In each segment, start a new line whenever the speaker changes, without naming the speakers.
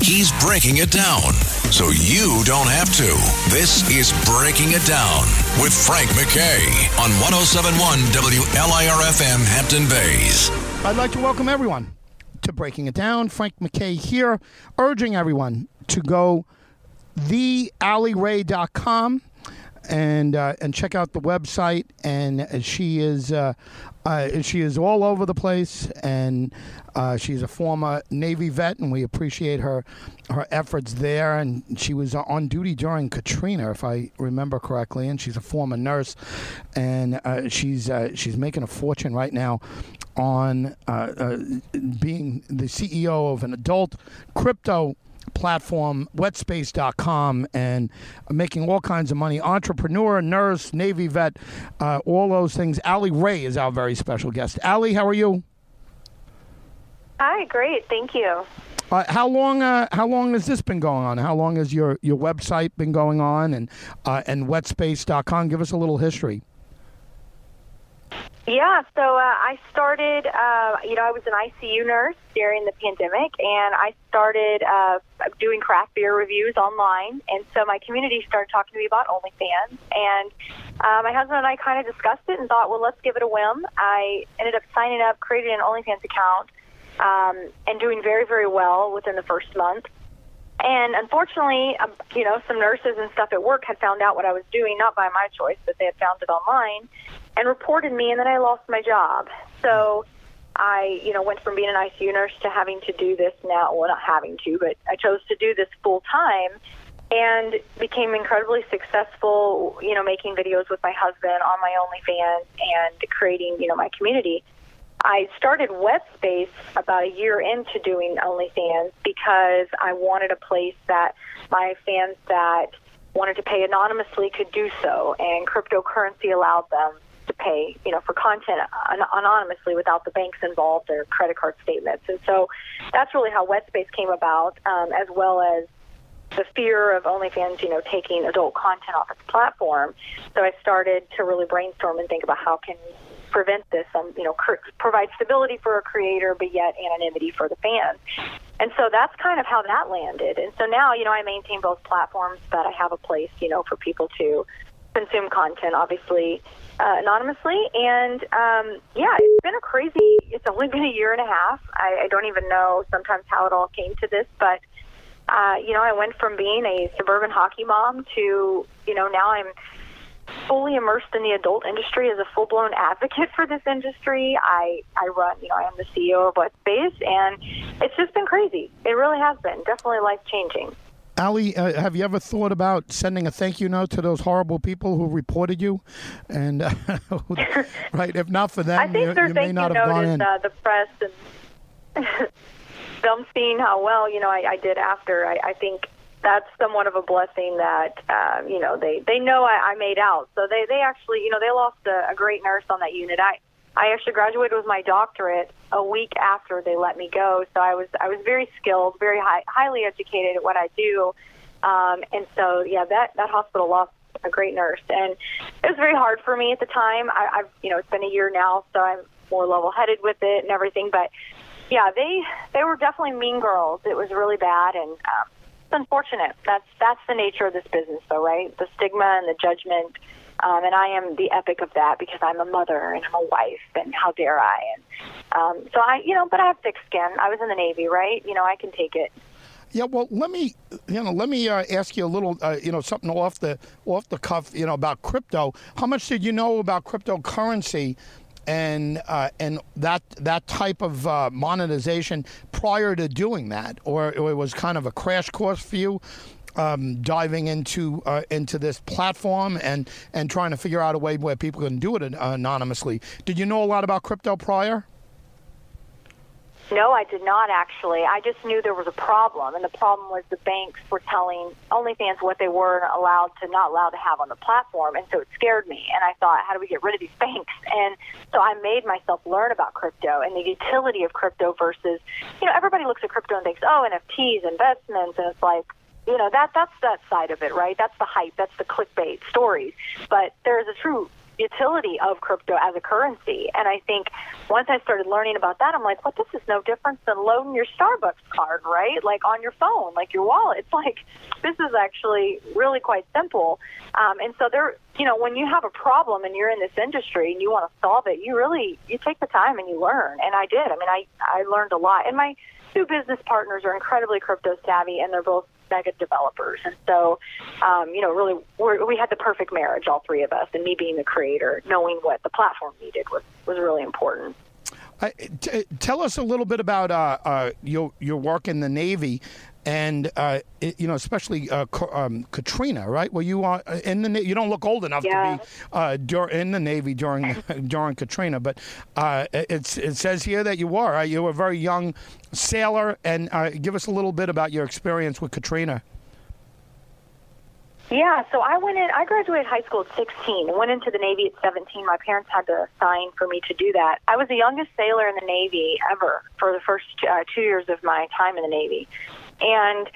He's breaking it down so you don't have to. This is Breaking It Down with Frank McKay on 1071 WLIRFM Hampton Bays.
I'd like to welcome everyone to Breaking It Down. Frank McKay here, urging everyone to go theallierae.com and uh, and check out the website. And she is uh, uh, she is all over the place, and uh, she's a former Navy vet, and we appreciate her her efforts there. And she was on duty during Katrina, if I remember correctly. And she's a former nurse, and uh, she's uh, she's making a fortune right now on uh, uh, being the CEO of an adult crypto platform, wetspace.com, and making all kinds of money. Entrepreneur, nurse, Navy vet, uh, all those things. Allie Rae is our very special guest. Allie, how are you?
Hi, great. Thank you.
Uh, how long? Uh, how long has this been going on? How long has your, your website been going on? And uh, and wetspace.com. Give us a little history.
Yeah, so uh, I started, uh, you know, I was an ICU nurse during the pandemic, and I started uh, doing craft beer reviews online. And so my community started talking to me about OnlyFans. And uh, my husband and I kind of discussed it and thought, well, let's give it a whim. I ended up signing up, creating an OnlyFans account, um, and doing very, very well within the first month. And unfortunately, um, you know, some nurses and stuff at work had found out what I was doing, not by my choice, but they had found it online and reported me, and then I lost my job. So I, you know, went from being an ICU nurse to having to do this now. Well, not having to, but I chose to do this full time and became incredibly successful, you know, making videos with my husband on my OnlyFans and creating, you know, my community. I started Wetspace about a year into doing OnlyFans because I wanted a place that my fans that wanted to pay anonymously could do so, and cryptocurrency allowed them to pay, you know, for content an- anonymously without the banks involved or credit card statements. And so that's really how Wetspace came about, um, as well as the fear of OnlyFans, you know, taking adult content off its platform. So I started to really brainstorm and think about how can prevent this, um, you know, cr- provide stability for a creator, but yet anonymity for the fans. And so that's kind of how that landed. And so now, you know, I maintain both platforms, but I have a place, you know, for people to consume content, obviously uh, anonymously. And um, yeah, it's been a crazy. It's only been a year and a half. I, I don't even know sometimes how it all came to this, but uh, you know, I went from being a suburban hockey mom to you know now I'm fully immersed in the adult industry as a full blown advocate for this industry. I I run, you know, I am the CEO of Wetspace, and it's just been crazy. It really has been definitely life changing.
Allie, uh, have you ever thought about sending a thank you note to those horrible people who reported you? And uh, right, if not for them,
I think
you,
their
you
thank
may not
you
have
note is
in.
uh, the press and them seeing how well you know I, I did after. I, I think that's somewhat of a blessing that uh, you know they they know I, I made out. So they they actually you know they lost a, a great nurse on that unit. I I actually graduated with my doctorate a week after they let me go. So I was I was very skilled, very high, highly educated at what I do, um, and so yeah, that that hospital lost a great nurse, and it was very hard for me at the time. I, I've you know it's been a year now, so I'm more level-headed with it and everything. But yeah, they they were definitely mean girls. It was really bad, and um, unfortunate. That's that's the nature of this business, though, right? The stigma and the judgment. Um, and I am the epic of that because I'm a mother and I'm a wife, and how dare I? And um, so I, you know, but I have thick skin. I was in the Navy, right? You know, I can take it.
Yeah, well, let me, you know, let me uh, ask you a little, uh, you know, something off the off the cuff, you know, about crypto. How much did you know about cryptocurrency? And uh, and that that type of uh, monetization prior to doing that, or it was kind of a crash course for you, um, diving into uh, into this platform and and trying to figure out a way where people can do it anonymously. Did you know a lot about crypto prior?
No, I did not actually. I just knew there was a problem, and the problem was the banks were telling OnlyFans what they were allowed to not allowed to have on the platform, and so it scared me. And I thought, how do we get rid of these banks? And so I made myself learn about crypto and the utility of crypto versus, you know, everybody looks at crypto and thinks, oh, NFTs, investments, and it's like, you know, that that's that side of it, right? That's the hype, that's the clickbait stories. But there is a true utility of crypto as a currency. And I think once I started learning about that, I'm like, what? Well, this is no different than loading your Starbucks card, right? Like on your phone, like your wallet. It's like this is actually really quite simple. Um, and so there, you know, when you have a problem and you're in this industry and you want to solve it, you really you take the time and you learn. And I did. I mean, I I learned a lot. And my two business partners are incredibly crypto savvy, and they're both mega developers. And so, um, you know, really, we had the perfect marriage, all three of us, and me being the creator, knowing what the platform needed was, was really important.
Uh, t- tell us a little bit about uh, uh, your your work in the Navy, and uh, it, you know, especially uh, um, Katrina, right? Well, you are uh, in the you don't look old enough
yeah.
to be uh, dur- in the Navy during during Katrina, but uh, it's it says here that you were you were a very young sailor, and give us a little bit about your experience with Katrina.
Yeah, so I went in. I graduated high school at 16 and went into the Navy at 17. My parents had to sign for me to do that. I was the youngest sailor in the Navy ever for the first uh, two years of my time in the Navy, and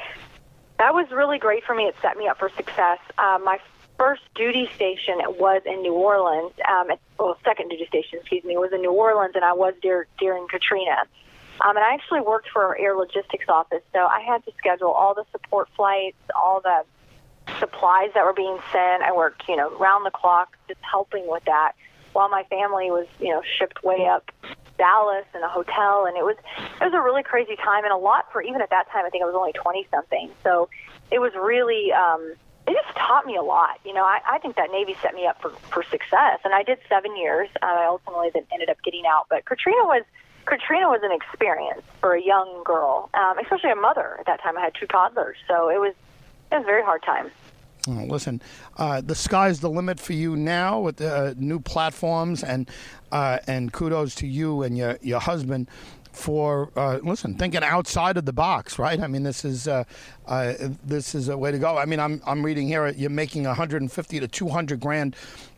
that was really great for me. It set me up for success. Uh, my first duty station was in New Orleans. Um, at, well, second duty station, excuse me, was in New Orleans, and I was there during Katrina. Um, and I actually worked for our air logistics office, so I had to schedule all the support flights, all the supplies that were being sent. I worked, you know, round the clock just helping with that while my family was, you know, shipped way up Dallas in a hotel and it was it was a really crazy time and a lot for even at that time I think I was only 20 something. So it was really um it just taught me a lot. You know, I, I think that Navy set me up for, for success. And I did seven years. Uh, I ultimately then ended up getting out. But Katrina was Katrina was an experience for a young girl, um, especially a mother at that time. I had two toddlers, so it was it was a very hard time.
Oh, listen, uh, the sky's the limit for you now with the uh, new platforms, and uh, and kudos to you and your your husband for uh, listen thinking outside of the box, right? I mean, this is uh, uh, this is a way to go. I mean, I'm I'm reading here you're making 150 to 200 grand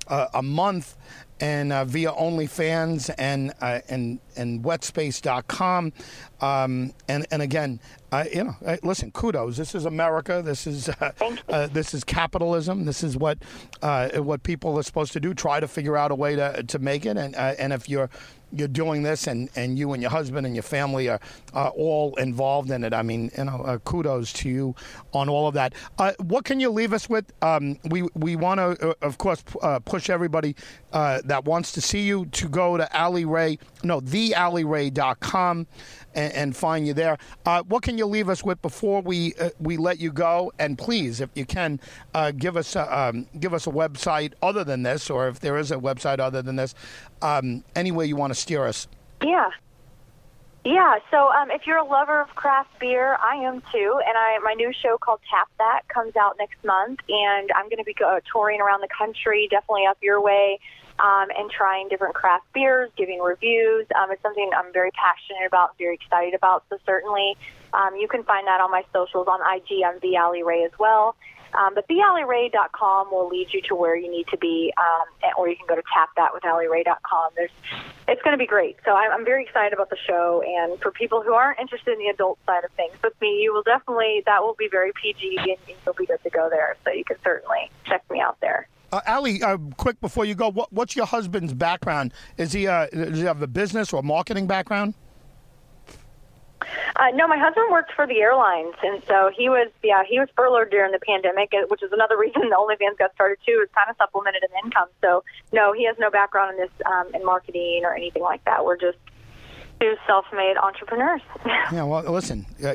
a month and uh, via OnlyFans and uh, and and Wetspace.com. Um, and and again, uh, you know, uh, listen, kudos. This is America. This is uh, uh, this is capitalism. This is what what people are supposed to do. Try to figure out a way to to make it. And and if you're you're doing this and, and you and your husband and your family are uh, all involved in it. I mean, you know, uh, kudos to you on all of that. Uh, what can you leave us with? Um, we we want to, uh, of course, uh, push everybody uh, that wants to see you to go to Allie Rae, no, theallierae.com and, and find you there. what can you leave us with before we we let you go? And please, if you can, give us a, um, give us a website other than this, or if there is a website other than this, um, any way you want to steer us.
Yeah. Yeah, so um, if you're a lover of craft beer, I am too, and I my new show called Tap That comes out next month, and I'm going to be uh, touring around the country, definitely up your way, um, and trying different craft beers, giving reviews. Um, it's something I'm very passionate about, very excited about. So certainly, um, you can find that on my socials on IG. I'm the Allie Rae as well. Um, but theallierae.com will lead you to where you need to be, um, or you can go to tapthatwithallierae.com. There's, it's going to be great. So I'm, I'm very excited about the show. And for people who aren't interested in the adult side of things with me, you will definitely, that will be very PG and you'll be good to go there. So you can certainly check me out there.
Uh, Allie, uh, quick before you go, what, what's your husband's background? Is he, uh, does he have a business or marketing background?
Uh, no, my husband worked for the airlines, and so he was yeah he was furloughed during the pandemic, which is another reason the OnlyFans got started too. It's kind of supplemented an income. So no, he has no background in this um, in marketing or anything like that. We're just to self-made entrepreneurs.
yeah, well, listen, uh,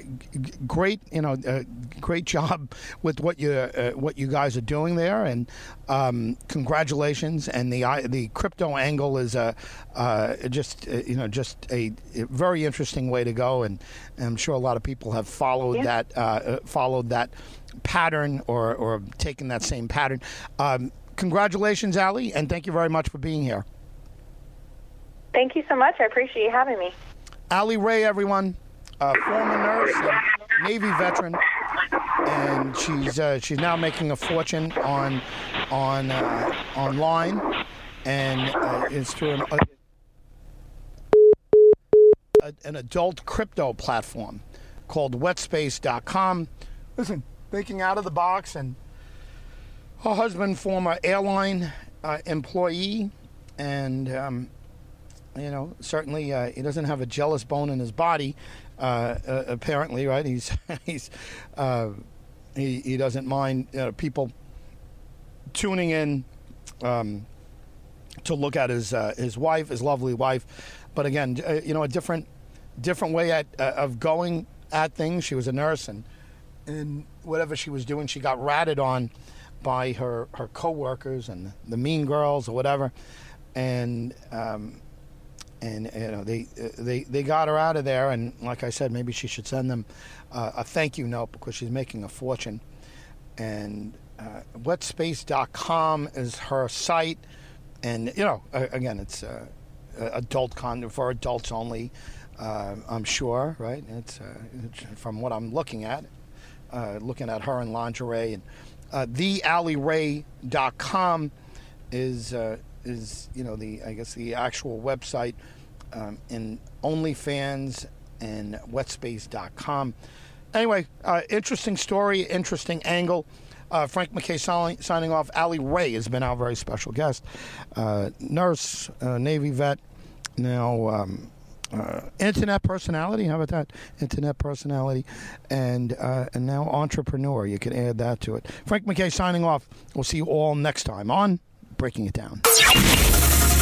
great, you know, uh, great job with what you uh, what you guys are doing there, and um, congratulations. And the the crypto angle is a uh, just uh, you know just a, a, very interesting way to go, and, and, I'm sure a lot of people have followed yeah. that uh, followed that pattern or or taken that same pattern. Um, congratulations, Allie, and thank you very much for being here.
Thank you so much. I appreciate you having me.
Allie Rae, everyone, uh, former nurse, and Navy veteran, and she's uh, she's now making a fortune on on uh, online, and uh, it's through an, a, an adult crypto platform called Wetspace.com. Listen, thinking out of the box, and her husband, former airline uh, employee, and um, you know, certainly uh, he doesn't have a jealous bone in his body. Uh, uh, apparently, right? He's he's uh, he he doesn't mind people tuning in um, to look at his uh, his wife, his lovely wife. But again, uh, you know, a different different way at of going at things. She was a nurse, and and whatever she was doing, she got ratted on by her her coworkers and the mean girls or whatever, and. Um, and you know they they they got her out of there. And like I said, maybe she should send them uh, a thank you note because she's making a fortune. And uh, wetspace.com is her site, and you know again it's uh, adult content for adults only. Uh, I'm sure, right? It's, uh, from what I'm looking at, uh, looking at her in lingerie and uh, is is you know the I guess the actual website um, in OnlyFans and Wetspace.com. Anyway, uh, interesting story, interesting angle. Uh, Frank McKay signing, signing off. Allie Rae has been our very special guest. Uh, nurse, uh, Navy vet, now um, uh, internet personality. How about that? Internet personality, and uh, and now entrepreneur. You can add that to it. Frank McKay signing off. We'll see you all next time on Breaking It Down.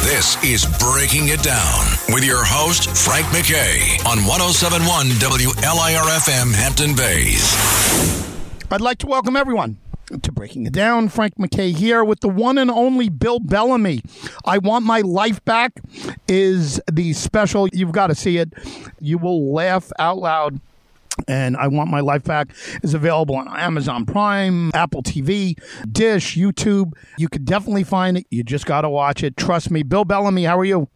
This is Breaking It Down with your host, Frank McKay, on 1071 WLIRFM Hampton Bays.
I'd like to welcome everyone to Breaking It Down. Frank McKay here with the one and only Bill Bellamy. I Want My Life Back is the special. You've got to see it. You will laugh out loud and I Want My Life Back is available on Amazon Prime, Apple TV, Dish, YouTube. You could definitely find it. You just got to watch it. Trust me. Bill Bellamy, how are you?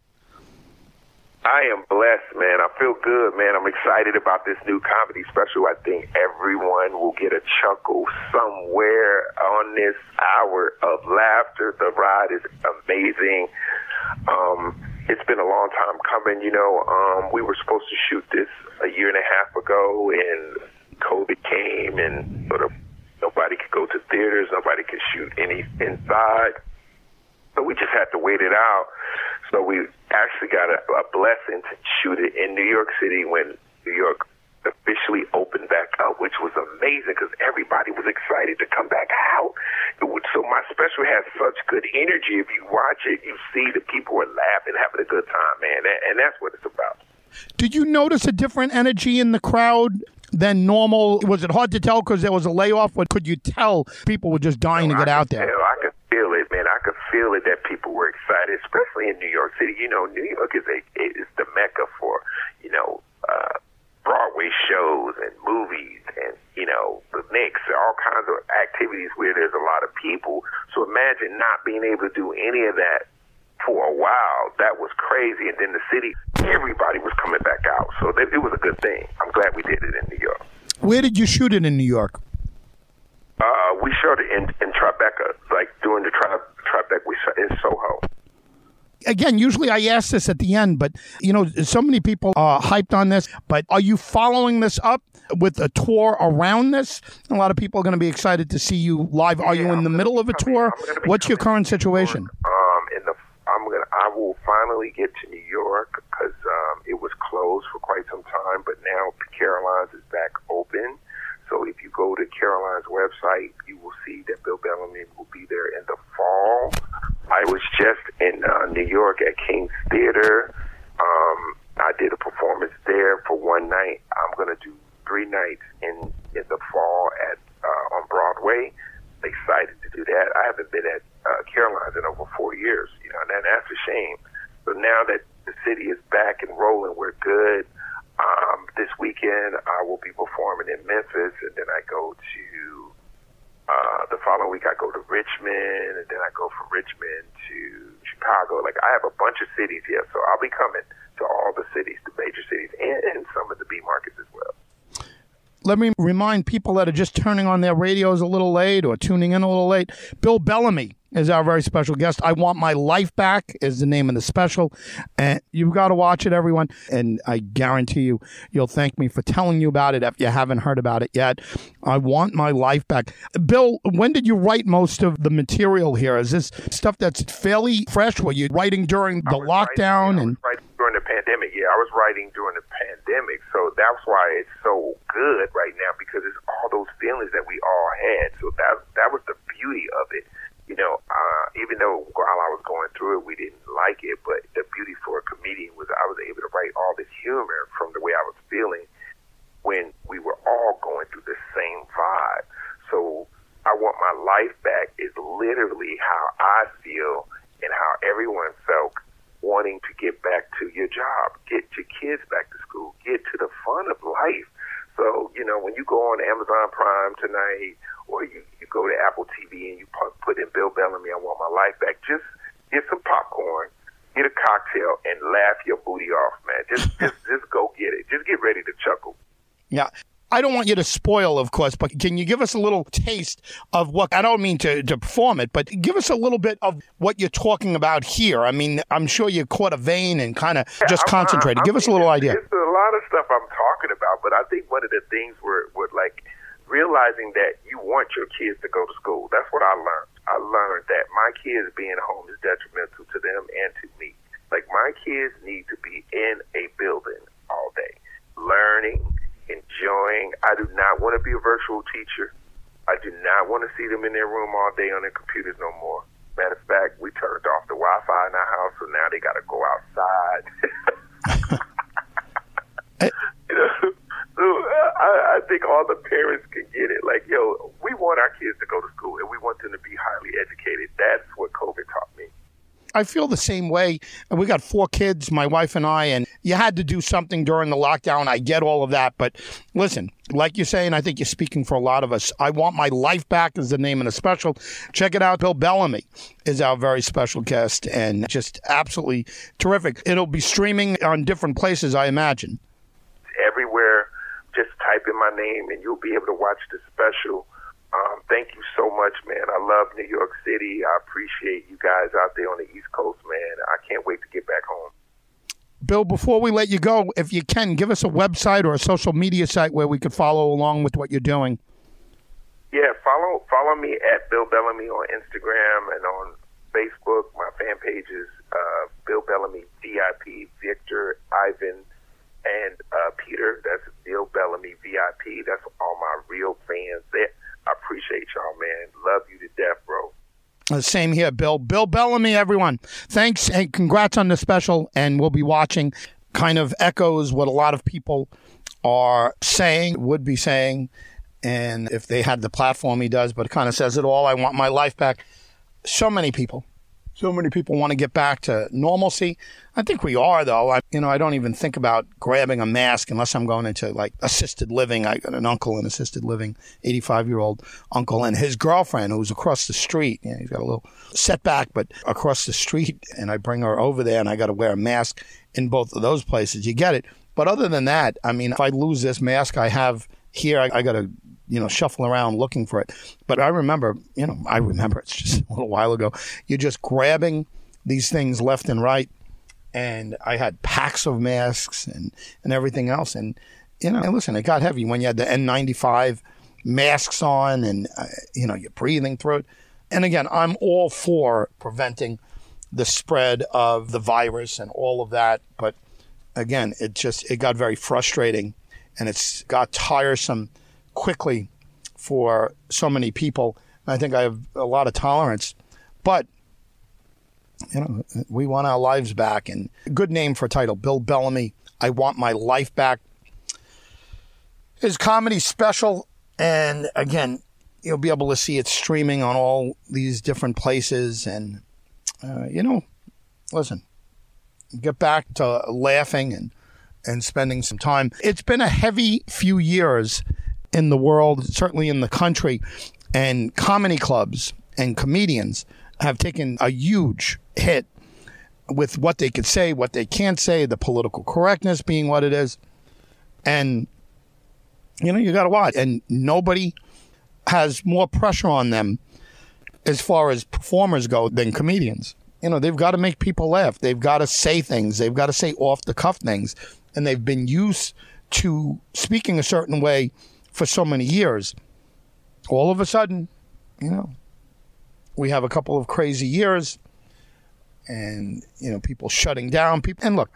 I am blessed, man. I feel good, man. I'm excited about this new comedy special. I think everyone will get a chuckle somewhere on this hour of laughter. The ride is amazing. Um, it's been a long time coming. You know, um, we were supposed to shoot this a year and a half ago, and COVID came, and sort of nobody could go to theaters, nobody could shoot any inside. So we just had to wait it out. So we actually got a, a blessing to shoot it in New York City when New York officially opened back up, which was amazing because everybody was excited to come back out. So my special has such good energy. If you watch it, you see the people are laughing, having a good time, man, and that's what it's about.
Did you notice a different energy in the crowd than normal? Was it hard to tell because there was a layoff, or could you tell people were just dying to get out there?
Tell, I could feel it, man. I could feel it that people were excited, especially in New York City. You know, New York is a is the mecca for you know. Uh, Broadway shows and movies and, you know, the Knicks, all kinds of activities where there's a lot of people. So imagine not being able to do any of that for a while. That was crazy. And then the city, everybody was coming back out. So it was a good thing. I'm glad we did it in New York.
Where did you shoot it in New York?
Uh, we shot it in, in Tribeca, like during the tri- Tribeca, we shot in Soho
again, usually I ask this at the end, but you know, so many people are hyped on this. But are you following this up with a tour around this? A lot of people are going to be excited to see you live. Are yeah, you in I'm the middle of a tour? What's your current situation?
Um, in the I'm gonna I will finally get to New York because um, it was closed for quite some time, but now Caroline's is back open. So if you go to Caroline's website, you will see that Bill Bellamy will be there in the fall. I was just in uh, New York at King's Theater. Um, I did a performance there for one night. I'm to do three nights in in the fall at uh, on Broadway. Excited to do that. I haven't been at uh, Caroline's in over four years, you know, and that's a shame. But now that the city is back and rolling, we're good. Um, this weekend, I will be performing in Memphis, and then I go to uh, the following week, I go to Richmond, and then I go from Richmond to Chicago. Like I have a bunch of cities here, so I'll be coming to all the cities, the major cities, and, and some of the B markets as well
let me remind people that are just turning on their radios a little late or tuning in a little late. Bill Bellamy is our very special guest. I Want My Life Back is the name of the special. And you've got to watch it, everyone. And I guarantee you, you'll thank me for telling you about it if you haven't heard about it yet. I Want My Life Back. Bill, when did you write most of the material here? Is this stuff that's fairly fresh? Were you writing during the lockdown?
Writing, and writing during the pandemic. Yeah, I was writing during the pandemic. So that's why it's so good right now because it's all those feelings that we all had. So that that was the beauty of it you know, uh, even though while I was going through it, we didn't like it, but the beauty for a comedian was I was able to write all this humor from the way I was feeling when we were all going through the same vibe. So I want my life back is literally how I feel and how everyone felt wanting to get back to your job, get your kids back to school, get to the fun of life. So, you know, when you go on Amazon Prime tonight or you, you go to Apple TV and you put in Bill Bellamy, I want my life back. Just get some popcorn, get a cocktail, and laugh your booty off, man. Just just just go get it. Just get ready to chuckle.
Yeah. I don't want you to spoil, of course, but can you give us a little taste of what I don't mean to, to perform it, but give us a little bit of what you're talking about here. I mean, I'm sure you caught a vein and kind of yeah, just concentrated. give us a little idea.
It's a lot of stuff I'm talking about, but I think one of the things were, were like realizing that you want your kids to go to school. That's what I learned. I learned that my kids being home is detrimental to them and to me. Like my kids need to be in a building all day, learning, enjoying. I do not want to be a virtual teacher. I do not want to see them in their room all day on their computers no more. Matter of fact, we turned off the Wi-Fi in our house, so now they got to go outside. Eh. you know, so I, I think all the parents can get it. Like, yo, we want our kids to go to school and we want them to be highly educated. That's what COVID taught me.
I feel the same way. We got four kids, my wife and I, and you had to do something during the lockdown. I get all of that. But listen, like you're saying, I think you're speaking for a lot of us. I Want My Life Back is the name of the special. Check it out. Bill Bellamy is our very special guest and just absolutely terrific. It'll be streaming on different places, I imagine.
Type in my name and you'll be able to watch the special. Um, thank you so much, man. I love New York City. I appreciate you guys out there on the East Coast, man. I can't wait to get back home.
Bill, before we let you go, if you can, give us a website or a social media site where we could follow along with what you're doing.
Yeah, follow follow me at Bill Bellamy on Instagram and on Facebook. My fan page is uh, Bill Bellamy VIP Victor Ivan and uh, Peter. That's Bill Bellamy VIP. That's all my real fans there. I appreciate y'all, man. Love you to death, bro.
Uh, same here, Bill. Bill Bellamy, everyone. Thanks and congrats on the special. And we'll be watching. Kind of echoes what a lot of people are saying, would be saying. And if they had the platform, he does, but it kind of says it all. I want my life back. So many people so many people want to get back to normalcy. I think we are, though. I, you know, I don't even think about grabbing a mask unless I'm going into like assisted living. I got an uncle in assisted living, 85 year old uncle, and his girlfriend who's across the street. You know, he's got a little setback, but across the street, and I bring her over there, and I got to wear a mask in both of those places. You get it. But other than that, I mean, if I lose this mask I have here, I, I got to you know, shuffle around looking for it. But I remember, you know, I remember it's just a little while ago. You're just grabbing these things left and right. And I had packs of masks and, and everything else. And, you know, listen, it got heavy when you had the N95 masks on and, uh, you know, you're breathing through it. And again, I'm all for preventing the spread of the virus and all of that. But again, it just, it got very frustrating and it's got tiresome quickly for so many people. I think I have a lot of tolerance, but you know, we want our lives back. And good name for a title, Bill Bellamy. I want my life back. His comedy special, and again, you'll be able to see it streaming on all these different places. And uh, you know, listen, get back to laughing and and spending some time. It's been a heavy few years in the world, certainly in the country, and comedy clubs and comedians have taken a huge hit with what they could say, what they can't say, the political correctness being what it is. And, you know, you got to watch. And nobody has more pressure on them as far as performers go than comedians. You know, they've got to make people laugh. They've got to say things. They've got to say off the cuff things. And they've been used to speaking a certain way for so many years. All of a sudden, you know, we have a couple of crazy years and, you know, people shutting down people. And look,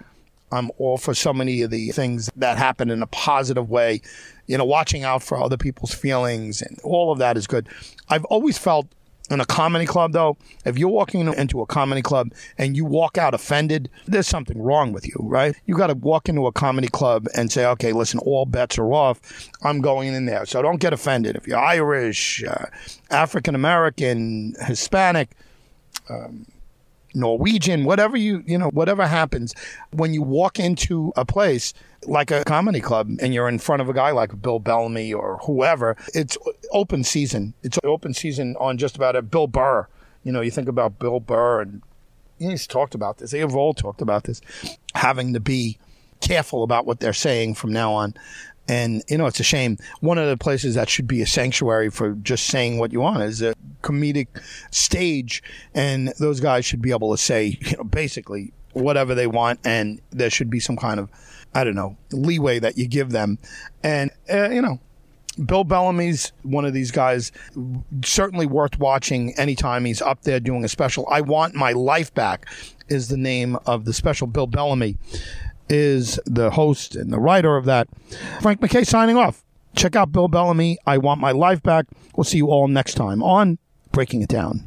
I'm all for so many of the things that happen in a positive way, you know, watching out for other people's feelings and all of that is good. I've always felt in a comedy club, though, if you're walking into a comedy club and you walk out offended, there's something wrong with you, right? You got to walk into a comedy club and say, okay, listen, all bets are off. I'm going in there. So don't get offended. If you're Irish, uh, African American, Hispanic, um, Norwegian, whatever you, you know, whatever happens, when you walk into a place like a comedy club and you're in front of a guy like Bill Bellamy or whoever, it's open season. It's open season on just about it. Bill Burr, you know, you think about Bill Burr and he's talked about this. They have all talked about this, having to be careful about what they're saying from now on. And, you know, it's a shame. One of the places that should be a sanctuary for just saying what you want is a comedic stage. And those guys should be able to say, you know, basically whatever they want. And there should be some kind of, I don't know, leeway that you give them. And, uh, you know, Bill Bellamy's one of these guys, certainly worth watching anytime he's up there doing a special. I Want My Life Back is the name of the special. Bill Bellamy is the host and the writer of that. Frank McKay signing off. Check out Bill Bellamy. I Want My Life Back. We'll see you all next time on Breaking It Down.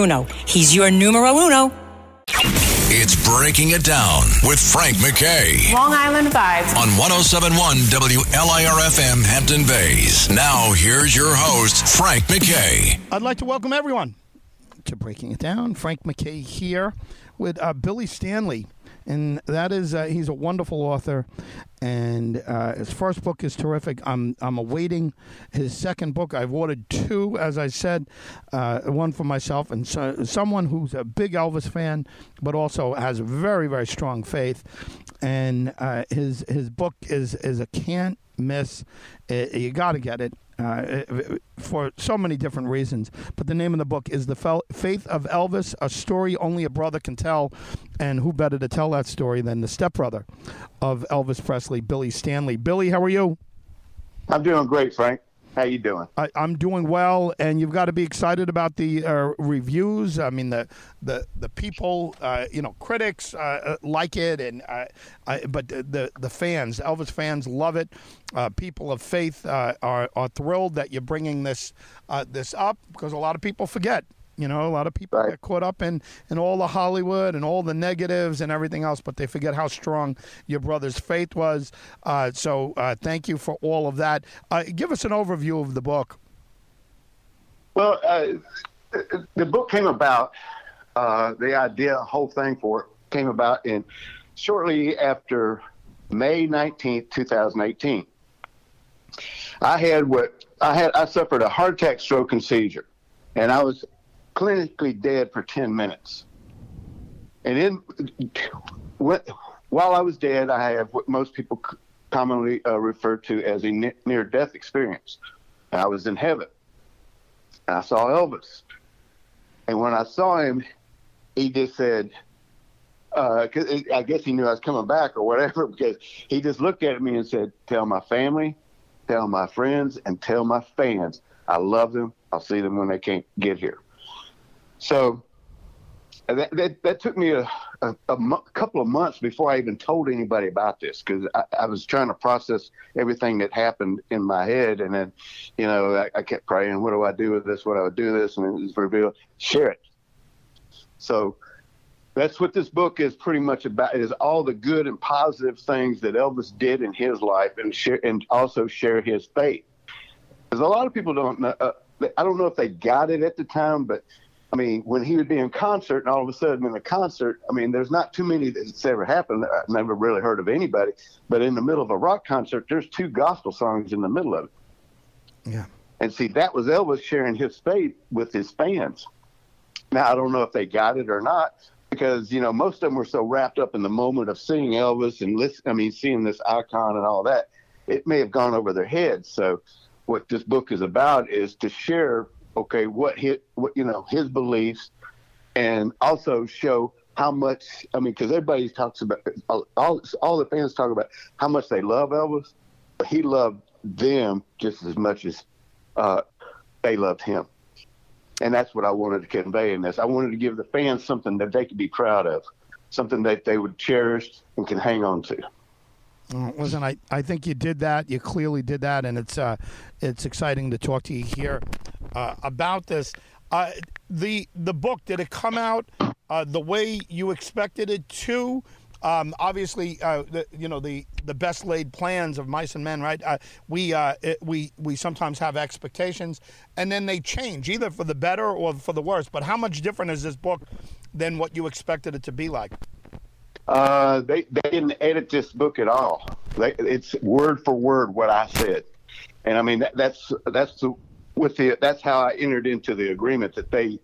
Bruno. He's your numero uno.
It's Breaking It Down with Frank McKay.
Long Island Vibes.
On 1071 WLIRFM Hampton Bays. Now, here's your host, Frank McKay.
I'd like to welcome everyone to Breaking It Down. Frank McKay here with uh, Billy Stanley and that is uh, he's a wonderful author, and uh, his first book is terrific. I'm I'm awaiting his second book. I've ordered two, as I said, uh, one for myself and so, someone who's a big Elvis fan, but also has very very strong faith. And uh, his his book is is a can't miss. It, you got to get it uh, for so many different reasons. But the name of the book is The Faith of Elvis, a story only a brother can tell. And who better to tell that story than the stepbrother of Elvis Presley, Billy Stanley? Billy, how are you?
I'm doing great, Frank. How you doing?
I, am doing well, and you've got to be excited about the uh, reviews. I mean, the the the people, uh, you know, critics uh, uh like it, and uh, but the the fans, Elvis fans, love it. Uh, people of faith are are thrilled that you're bringing this this up because a lot of people forget you know, a lot of people right. get caught up in, in all the Hollywood and all the negatives and everything else, but they forget how strong your brother's faith was. Uh, so uh, thank you for all of that. Uh, give us an overview of the book.
Well, uh, the book came about, uh, the idea, the whole thing for it came about in shortly after May 19th, 2018. I had what I had, I suffered a heart attack, stroke, and seizure and I was clinically dead for 10 minutes. And in while I was dead, I have what most people commonly uh, refer to as a near death experience. I was in heaven. I saw Elvis. And when I saw him, he just said, uh, I guess he knew I was coming back or whatever, because he just looked at me and said, Tell my family, tell my friends, and tell my fans I love them. I'll see them when they can't get here. So that, that, that took me a, a, couple of months before I even told anybody about this because I, I, was trying to process everything that happened in my head. And then, you know, I, I kept praying, what do I do with this? What do I do with this? And it was revealed, share it. So that's what this book is pretty much about is all the good and positive things that Elvis did in his life and share and also share his faith. Because a lot of people don't know. Uh, I don't know if they got it at the time, but I mean, when he would be in concert and all of a sudden in a concert, I mean, there's not too many that's ever happened. I've never really heard of anybody, but in the middle of a rock concert, there's two gospel songs in the middle of it.
Yeah.
And see, that was Elvis sharing his faith with his fans. Now, I don't know if they got it or not, because you know most of them were so wrapped up in the moment of seeing Elvis and listen. I mean, seeing this icon and all that, it may have gone over their heads. So, what this book is about is to share, okay, what his, what you know, his beliefs, and also show how much. I mean, because everybody talks about all all the fans talk about how much they love Elvis, but he loved them just as much as uh, they loved him and that's what I wanted to convey in this. I wanted to give the fans something that they could be proud of, something that they would cherish and can hang on to.
Listen, I, I think you did that. You clearly did that, and it's uh, it's exciting to talk to you here uh, about this. Uh, the the book did it come out uh, the way you expected it to? Um, obviously, uh, the, you know the, the best laid plans of mice and men, right? Uh, we uh, it, we we sometimes have expectations, and then they change either for the better or for the worse. But how much different is this book than what you expected it to be like?
Uh, they they didn't edit this book at all. They, it's word for word what I said, and I mean that, that's that's the, with the that's how I entered into the agreement that they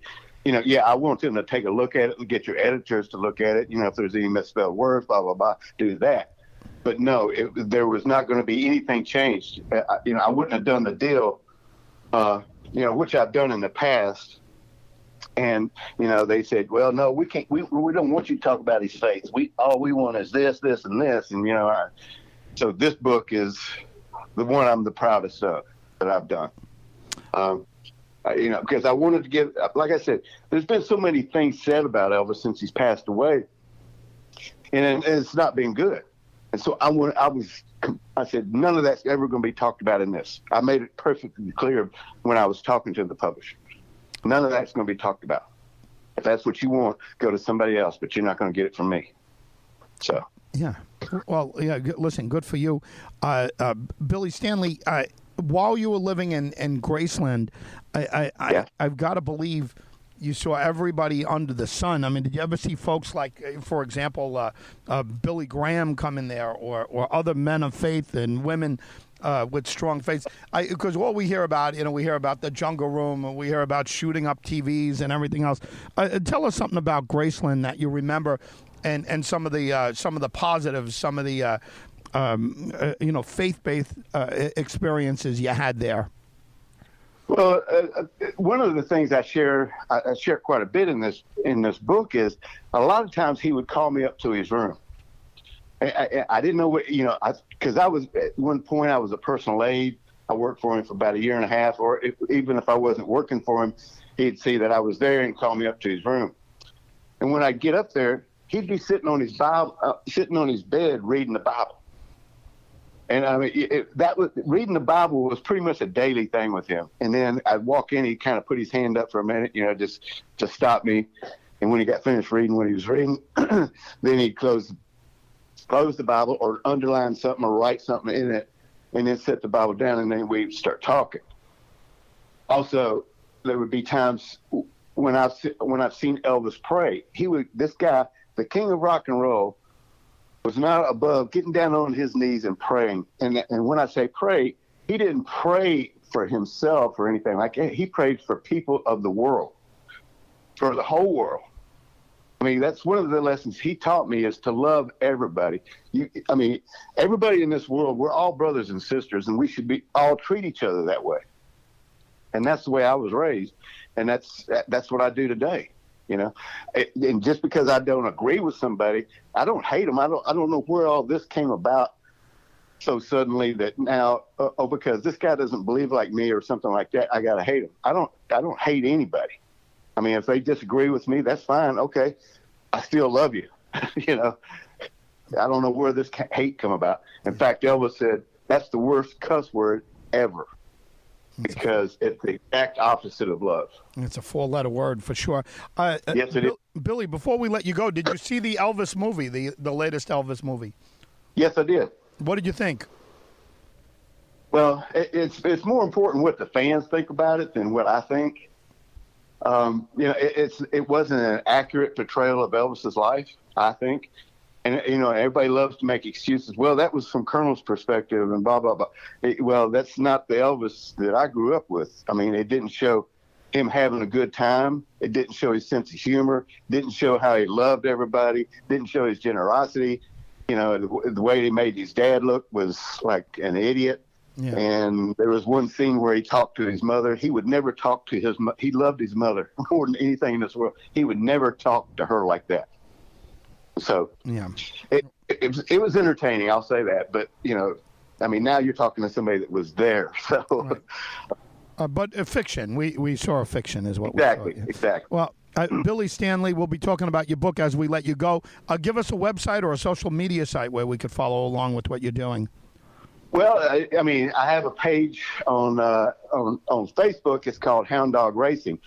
you know, yeah, I want them to take a look at it and get your editors to look at it. You know, if there's any misspelled words, blah blah blah, do that. But no, it, there was not going to be anything changed. Uh, you know, I wouldn't have done the deal, uh, you know, which I've done in the past. And you know, they said, "Well, no, we can't. We we don't want you to talk about his faith. We all we want is this, this, and this." And you know, I, so this book is the one I'm the proudest of that I've done. Um, you know, because I wanted to give, like I said, there's been so many things said about Elvis since he's passed away, and, and it's not been good. And so I want, I was, I said, none of that's ever going to be talked about in this. I made it perfectly clear when I was talking to the publisher. None of that's going to be talked about. If that's what you want, go to somebody else, but you're not going to get it from me. So.
Yeah. Well, yeah. Listen, good for you, uh, uh, Billy Stanley. Uh, while you were living in, in Graceland, I, I, yeah. I have got to believe you saw everybody under the sun. I mean, did you ever see folks like, uh, for example, uh, uh, Billy Graham come in there, or or other men of faith and women uh, with strong faith? Because what we hear about, you know, we hear about the Jungle Room, we hear about shooting up TVs and everything else. Uh, tell us something about Graceland that you remember, and and some of the uh, some of the positives, some of the um, uh, you know, faith-based uh, experiences you had there?
Well, uh, uh, one of the things I share, I share quite a bit in this in this book is a lot of times he would call me up to his room. I, I, I didn't know what you know, because I, I, was at one point I was a personal aide. I worked for him for about a year and a half, or if, even if I wasn't working for him, he'd see that I was there and call me up to his room. And when I get up there, he'd be sitting on his Bible, uh, sitting on his bed reading the Bible. And I mean, it, that was reading the Bible was pretty much a daily thing with him. And then I'd walk in, he'd kind of put his hand up for a minute, you know, just to stop me. And when he got finished reading what he was reading, then he'd close close the Bible or underline something or write something in it, and then set the Bible down, and then we'd start talking. Also, there would be times when I've when I've seen Elvis pray. He would this guy, the king of rock and roll was not above getting down on his knees and praying. And and when I say pray, he didn't pray for himself or anything like that. He prayed for people of the world, for the whole world. I mean, that's one of the lessons he taught me is to love everybody. You, I mean, everybody in this world, we're all brothers and sisters, and we should be all treat each other that way. And that's the way I was raised, and that's that's what I do today you know and just because i don't agree with somebody i don't hate them i don't i don't know where all this came about so suddenly that now uh, oh because this guy doesn't believe like me or something like that i gotta hate him i don't i don't hate anybody i mean if they disagree with me that's fine okay i still love you you know i don't know where this hate come about in fact elvis said that's the worst cuss word ever because it's the exact opposite of love.
It's a four-letter word for sure. Uh, uh,
Yes, it is.
Billy, before we let you go, did you see the Elvis movie, the the latest Elvis movie?
Yes, I did.
What did you think?
Well, it, it's it's more important what the fans think about it than what I think. Um, you know, it, it's it wasn't an accurate portrayal of Elvis's life, I think. And you know, everybody loves to make excuses. Well, that was from Colonel's perspective, and blah blah blah. It- well, that's not the Elvis that I grew up with. I mean, it didn't show him having a good time. It didn't show his sense of humor. Didn't show how he loved everybody. Didn't show his generosity. You know, the, the way he made his dad look was like an idiot.
Yeah.
And there was one scene where he talked to his mother. He would never talk to his. mo- He loved his mother more than anything in this world. He would never talk to her like that. So
Yeah.
it it was, it was entertaining. I'll say that. But you know, I mean, now you're talking to somebody that was there. So
Right. Uh, but uh, fiction. We we saw a fiction, is what
exactly,
we saw.
exactly.
Well, uh, Billy Stanley, we'll be talking about your book as we let you go. Uh, give us a website or a social media site where we could follow along with what you're doing.
Well, I, I mean, I have a page on uh, on on Facebook. It's called Hound Dog Racing.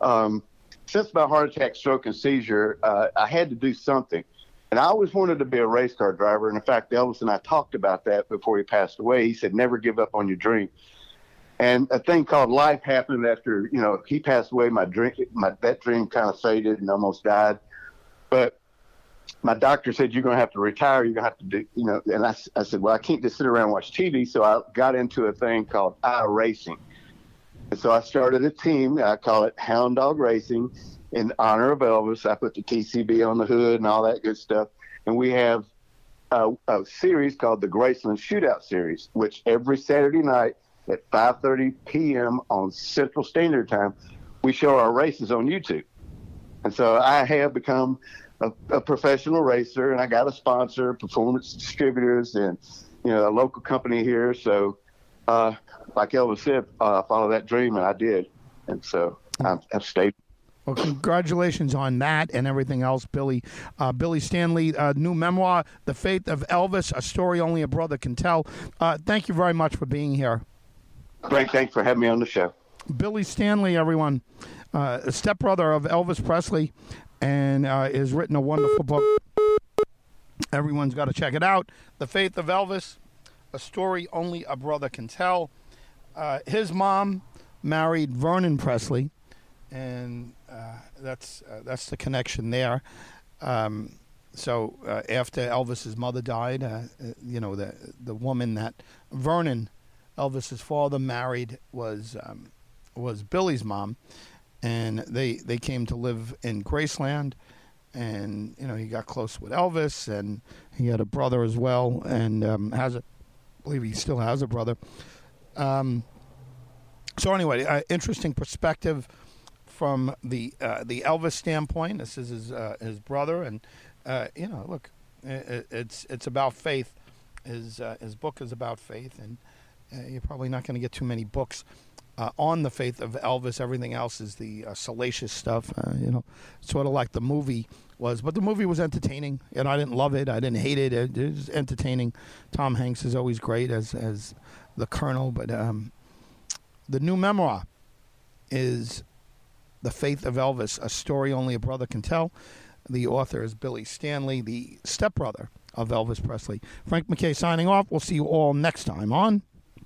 Um, since my heart attack, stroke, and seizure, uh, I had to do something, and I always wanted to be a race car driver. And in fact, Elvis and I talked about that before he passed away. He said, "Never give up on your dream." And a thing called life happened after you know he passed away. My dream, my that dream kind of faded and almost died. But my doctor said you're going to have to retire. You're going to have to do, you know. And I, I said, well, I can't just sit around and watch TV. So I got into a thing called iRacing. And so I started a team. I call it Hound Dog Racing in honor of Elvis. I put the TCB on the hood and all that good stuff. And we have a, a series called the Graceland Shootout Series, which every Saturday night at 5:30 p.m. on Central Standard Time, we show our races on YouTube. And so I have become a, a professional racer, and I got a sponsor, Performance Distributors, and you know a local company here. So, uh, like Elvis said, uh, follow that dream, and I did. And so I've, I've stayed.
Well, congratulations on that and everything else, Billy. Uh, Billy Stanley, uh, new memoir, The Faith of Elvis, a story only a brother can tell. Uh, thank you very much for being here.
Frank, thanks for having me on the show.
Billy Stanley, everyone, uh, stepbrother of Elvis Presley, and uh, has written a wonderful book. Everyone's got to check it out. The Faith of Elvis, a story only a brother can tell. Uh, his mom married Vernon Presley, and uh, that's uh, that's the connection there. Um, so uh, after Elvis's mother died, you know the the woman that Vernon, Elvis's father, married was um, was Billy's mom, and they they came to live in Graceland, and you know he got close with Elvis, and he had a brother as well, and um, has a, I believe he still has a brother. Um, so anyway, uh, interesting perspective from the uh, the Elvis standpoint. This is his uh, his brother, and uh, you know, look, i i- it's it's about faith. His uh, his book is about faith, and you're probably not going to get too many books uh, on the faith of Elvis. Everything else is the uh, salacious stuff. Uh, you know, sort of like the movie was, but the movie was entertaining, and I didn't love it. I didn't hate it. It, it was entertaining. Tom Hanks is always great as as the Colonel, but um, the new memoir is The Faith of Elvis, a story only a brother can tell. The author is Billy Stanley, the stepbrother of Elvis Presley. Frank McKay signing off. We'll see you all next time on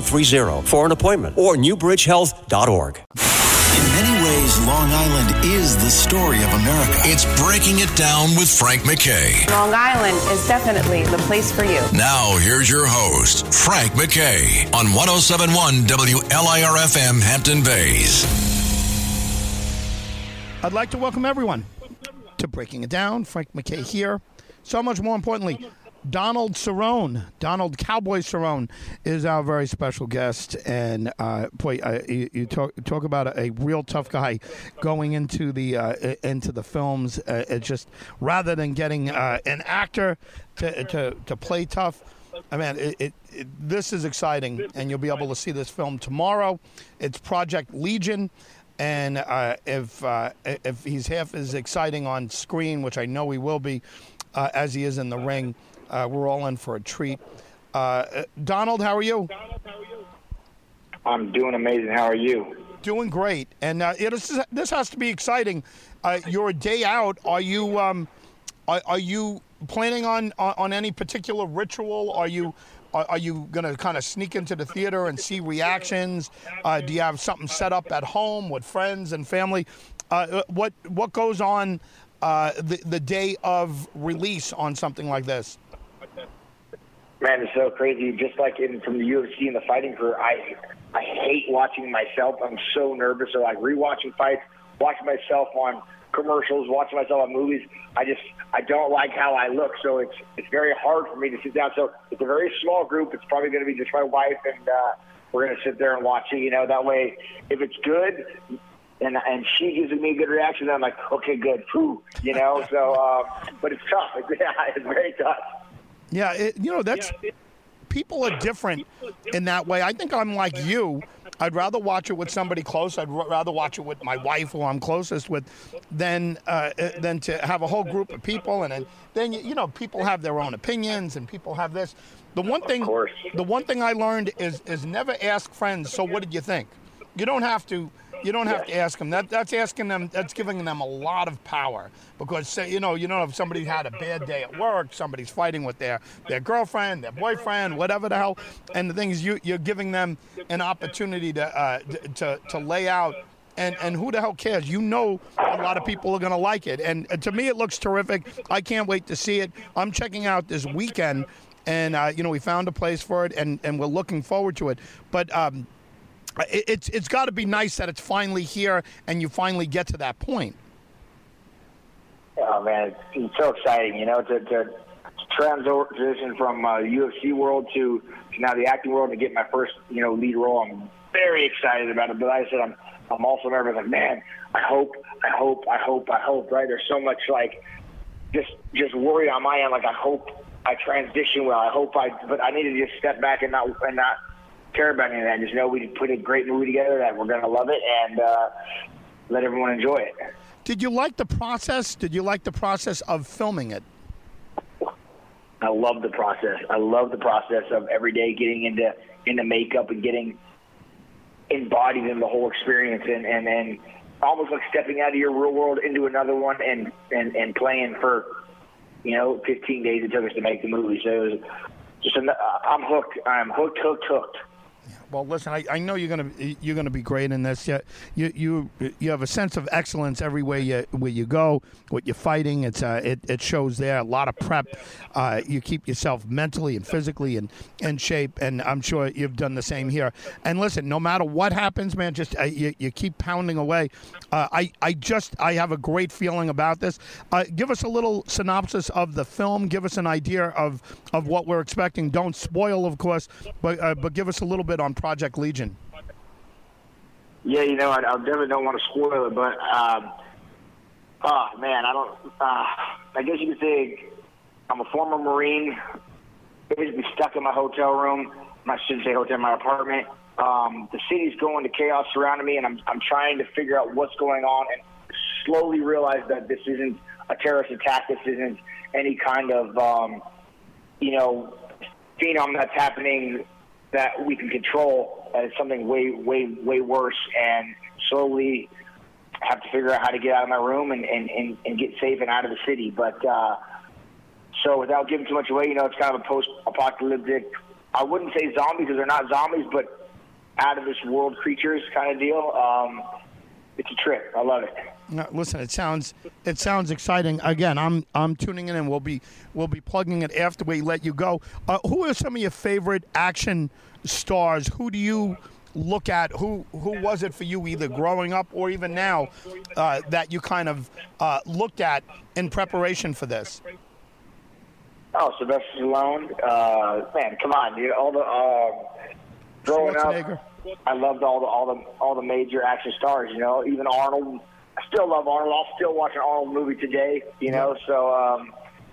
7130 for an appointment or newbridgehealth.org.
In many ways, Long Island is the story of America. It's Breaking It Down with Frank McKay.
Long Island is definitely the place for you.
Now, here's your host, Frank McKay, on 1071 WLIRFM Hampton Bays.
I'd like to welcome everyone to Breaking It Down. Frank McKay here. So much more importantly, Donald Cerrone, Donald Cowboy Cerrone, is our very special guest, and uh, boy, uh, you, you, talk talk about a, a, real tough guy going into the uh, into the films. Uh, it's just rather than getting uh, an actor to, to to play tough. I mean, it, it, it, this is exciting, and you'll be able to see this film tomorrow. It's Project Legion. And uh, if if he's half as exciting on screen, which I know he will be, as he is in the ring, uh, we're all in for a treat. Uh, Donald, how are you?
I'm doing amazing. How are you?
Doing great. And uh, it is, this has to be exciting. Uh, you're a day out. Are you um, are, are, you planning on, on, on any particular ritual? Are you are, are you going to kind of sneak into the theater and see reactions? Uh, do you have something set up at home with friends and family? Uh, what what goes on the the day of release on something like this?
Man, it's so crazy. Just like in from the UFC and the fighting career, I I hate watching myself. I'm so nervous. So like rewatching fights, watching myself on commercials, watching myself on movies. I just I don't like how I look. So it's it's very hard for me to sit down. So it's a very small group. It's probably going to be just my wife and uh, we're going to sit there and watch it. You know, that way if it's good. And, and she gives me a good reaction. I'm like, okay, good, Phew. you know. So, um, but it's tough. It's, yeah, it's very tough.
Yeah, it, you know that's people are different in that way. I think I'm like you. I'd rather watch it with somebody close. I'd rather watch it with my wife, who I'm closest with, than uh, uh, than to have a whole group of people. And then, then you know, people have their own opinions, and people have this. The one thing, the one thing I learned is is never ask friends. So what did you think? You don't have to you don't have to ask them. That that's asking them. That's giving them a lot of power because say you know you know if somebody had a bad day at work, somebody's fighting with their their girlfriend, their boyfriend, whatever the hell, and the thing is you you're giving them an opportunity to uh, to to lay out and and who the hell cares? You know, a lot of people are going to like it, and, and, to me, it looks terrific. I can't wait to see it. I'm checking out this weekend, and uh, you know, we found a place for it, and and we're looking forward to it. But um, it's it's got to be nice that it's finally here and you finally get to that point.
Oh man, it's, it's so exciting! You know, to, to transition from uh, UFC world to, to now the acting world to get my first you know lead role. I'm very excited about it. But like I said, I'm I'm also nervous. Like man, I hope, I hope, I hope, I hope. Right? There's so much like just just worry on my end. Like I hope I transition well. I hope I, but I need to just step back and not and not care about any of that. Just know we put a great movie together that we're going to love it and uh, let everyone enjoy it.
Did you like the process? Did you like the process of filming it?
I love the process. I love the process of every day getting into into makeup and getting embodied in the whole experience and and, and almost like stepping out of your real world into another one and and and playing for you know 15 days it took us to make the movie. So it was just an, I'm hooked. I'm hooked, hooked, hooked.
Well, listen, I, I know you're gonna you're gonna be great in this. You, you you have a sense of excellence everywhere you where you go. What you're fighting, it's uh, it, it shows there. A lot of prep. Uh, you keep yourself mentally and physically in, in shape, and I'm sure you've done the same here. And listen, no matter what happens, man, just uh, you, you keep pounding away. Uh, I I just I have a great feeling about this. Uh, give us a little synopsis of the film. Give us an idea of of what we're expecting. Don't spoil, of course, but uh, but give us a little bit on Project Legion?
Yeah, you know, I, I definitely don't want to spoil it, but um, oh man, I don't. Uh, I guess you could say I'm a former Marine, basically stuck in my hotel room. I shouldn't say hotel, my apartment. Um, the city's going to chaos surrounding me, and I'm I'm trying to figure out what's going on and slowly realize that this isn't a terrorist attack. This isn't any kind of um, you know phenom that's happening that we can control as something way, way, way worse, and slowly have to figure out how to get out of my room and, and, and, and get safe and out of the city. But uh, so without giving too much away, you know, it's kind of a post-apocalyptic. I wouldn't say zombies because they're not zombies, but out of this world creatures kind of deal. Um, it's a trip. I love it.
Listen, it sounds it sounds exciting. Again, I'm I'm tuning in, and we'll be we'll be plugging it after we let you go. Uh, who are some of your favorite action stars? Who do you look at? Who who was it for you, either growing up or even now, uh, that you kind of uh, looked at in preparation for this?
Oh, Sylvester Stallone. Uh, man, come on, dude. All the uh, growing up, I loved all the all the all the major action stars. You know, even Arnold. I still love Arnold. I'll still watch an Arnold movie today. You know, so um,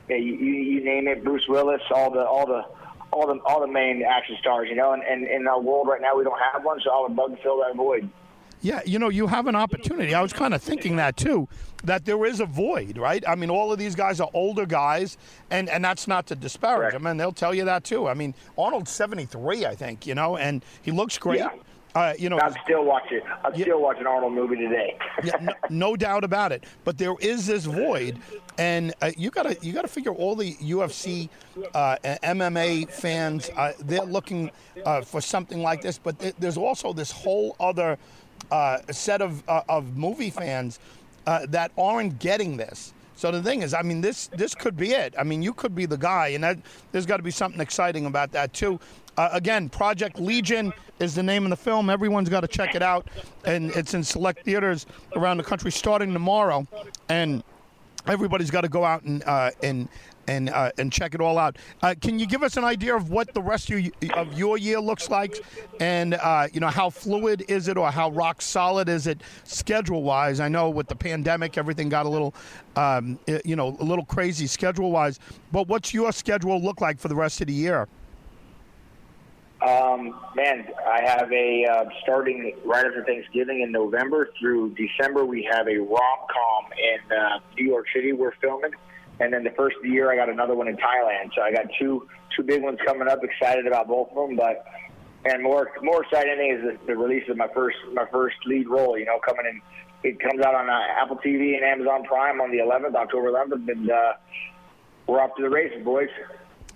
yeah, you, you name it, Bruce Willis, all the all the all the all the main action stars. You know, and, and in our world right now we don't have one, so I would love to fill that void.
Yeah, you know, you have an opportunity. I was kind of thinking that too, that there is a void, right? I mean, all of these guys are older guys, and, and that's not to disparage them, and they'll tell you that too. I mean, Arnold's 73, I think, you know, and he looks great.
Yeah.
Uh, you know,
I'd still watch it. I'd still watch an Arnold movie today.
yeah, no, no doubt about it. But there is this void, and uh, you gotta you gotta figure all the UFC, uh, MMA fans uh, they're looking uh, for something like this. But th- there's also this whole other uh, set of uh, of movie fans uh, that aren't getting this. So the thing is, I mean, this this could be it. I mean, you could be the guy, and that, there's got to be something exciting about that too. Uh, again, Project Legion is the name of the film. Everyone's got to check it out, and it's in select theaters around the country starting tomorrow. And everybody's got to go out and uh, and and uh, and check it all out. Uh, can you give us an idea of what the rest of, you, of your year looks like, and uh, you know how fluid is it, or how rock solid is it schedule wise? I know with the pandemic, everything got a little, um, you know, a little crazy schedule wise. But what's your schedule look like for the rest of the year?
Um, man, I have a uh, starting right after Thanksgiving in November through December. We have a rom com in uh, New York City. We're filming, and then the first year I got another one in Thailand. So I got two two big ones coming up. Excited about both of them, but and more more exciting is the, the release of my first my first lead role. You know, coming in. It comes out on uh, Apple TV and Amazon Prime on the 11th, October 11th, and uh, we're off to the races, boys.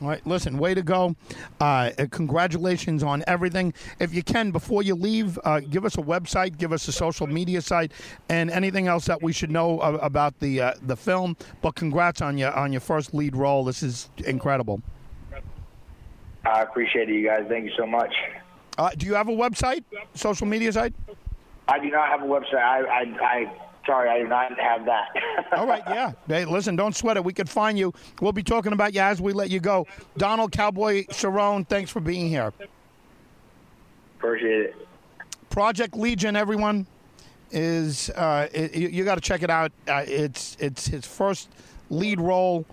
Right, listen, way to go. Uh, uh, congratulations on everything. If you can, before you leave, uh, give us a website, give us a social media site, and anything else that we should know about the uh, the film. But congrats on your on your first lead role. This is incredible.
I appreciate it, you guys. Thank you so much.
Uh, do you have a website, social media site?
I do not have a website. I, I, I sorry, I do not have that.
All right, yeah. Hey, listen, don't sweat it. We could find you. We'll be talking about you as we let you go. Donald Cowboy Cerrone, thanks for being here.
Appreciate it.
Project Legion, everyone, is uh, it, you, you got to check it out. Uh, it's it's his first lead role,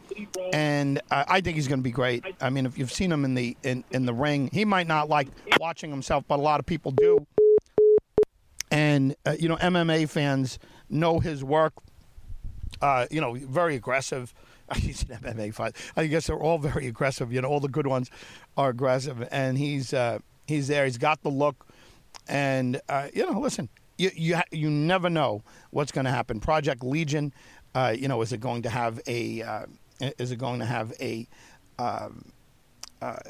and uh, I think he's going to be great. I mean, if you've seen him in the in, in the ring, he might not like watching himself, but a lot of people do. And uh, you know, MMA fans know his work. Uh, you know, very aggressive. He's an MMA fight. I guess they're all very aggressive. You know, all the good ones are aggressive, and he's uh, he's there. He's got the look, and uh, you know, listen, you you you never know what's going to happen. Project Legion, uh, you know, is it going to have a uh, is it going to have a um,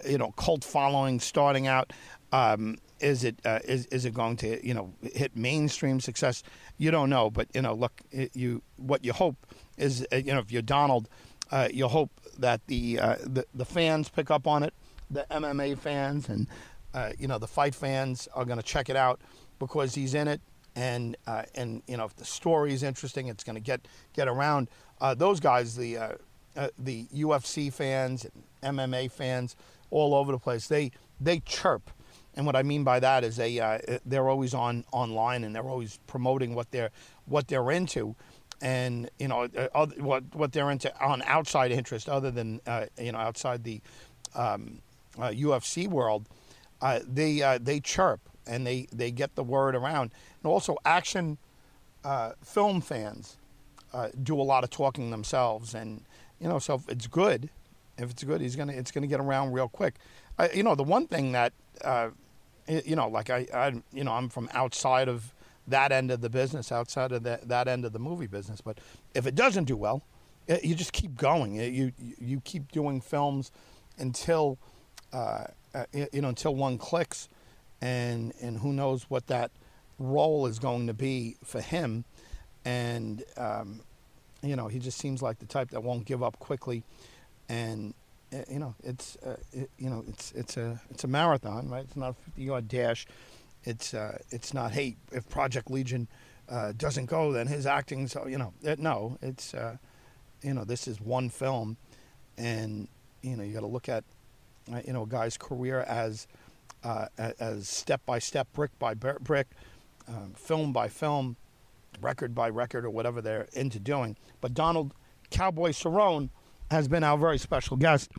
you know cult following starting out? Um, is it uh, is is it going to you know hit mainstream success? You don't know, but you know, look, you what you hope is uh, you know if you're Donald, uh, you hope that the, uh, the the fans pick up on it, the MMA fans and uh, you know the fight fans are going to check it out because he's in it, and uh, and you know if the story is interesting, it's going to get get around. Those guys, the the UFC fans MMA fans, all over the place, they they chirp. And what I mean by that is they uh, they're always on online and they're always promoting what they're what they're into, and you know uh, what what they're into on outside interest other than uh, you know outside the um, uh, UFC world. Uh, they uh, they chirp and they, they get the word around, and also action uh, film fans uh, do a lot of talking themselves, and you know so if it's good, if it's good, he's gonna it's gonna get around real quick. I, you know the one thing that uh, you know like I, I you know I'm from outside of that end of the business, outside of that that end of the movie business, but if it doesn't do well, eh, you just keep going. You you, you keep doing films until uh, uh, you know until one clicks, and and who knows what that role is going to be for him, and um, you know he just seems like the type that won't give up quickly, and you know it's uh, it, you know it's it's a it's a marathon, right? It's not a fifty yard dash. It's uh, it's not hey if Project Legion uh, doesn't go then his acting. acting's you know uh, no it's you know this is one film, and you know, you got to look at, you know, a guy's career as as step by step, brick by brick, um, film by film, record by record, or whatever they're into doing. But Donald Cowboy Cerrone has been our very special guest.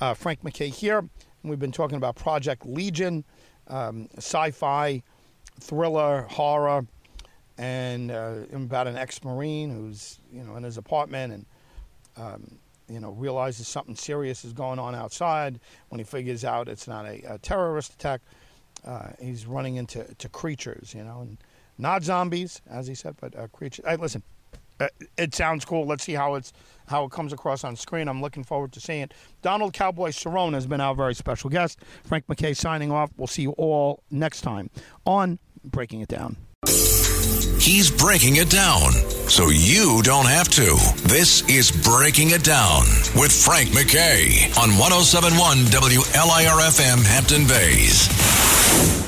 Uh, Frank McKay here. We've been talking about Project Legion, um, sci-fi, thriller, horror, and uh, about an ex-marine who's you know in his apartment and um, you know realizes something serious is going on outside. When he figures out it's not a, a terrorist attack, uh, he's running into to creatures, you know, and not zombies, as he said, but uh, creatures. Hey, listen, Uh, it sounds cool. Let's see how it's how it comes across on screen. I'm looking forward to seeing it. Donald Cowboy Cerrone has been our very special guest. Frank McKay signing off. We'll see you all next time on Breaking It Down.
He's breaking it down so you don't have to. This is Breaking It Down with Frank McKay on 1071 WLIRFM Hampton Bays.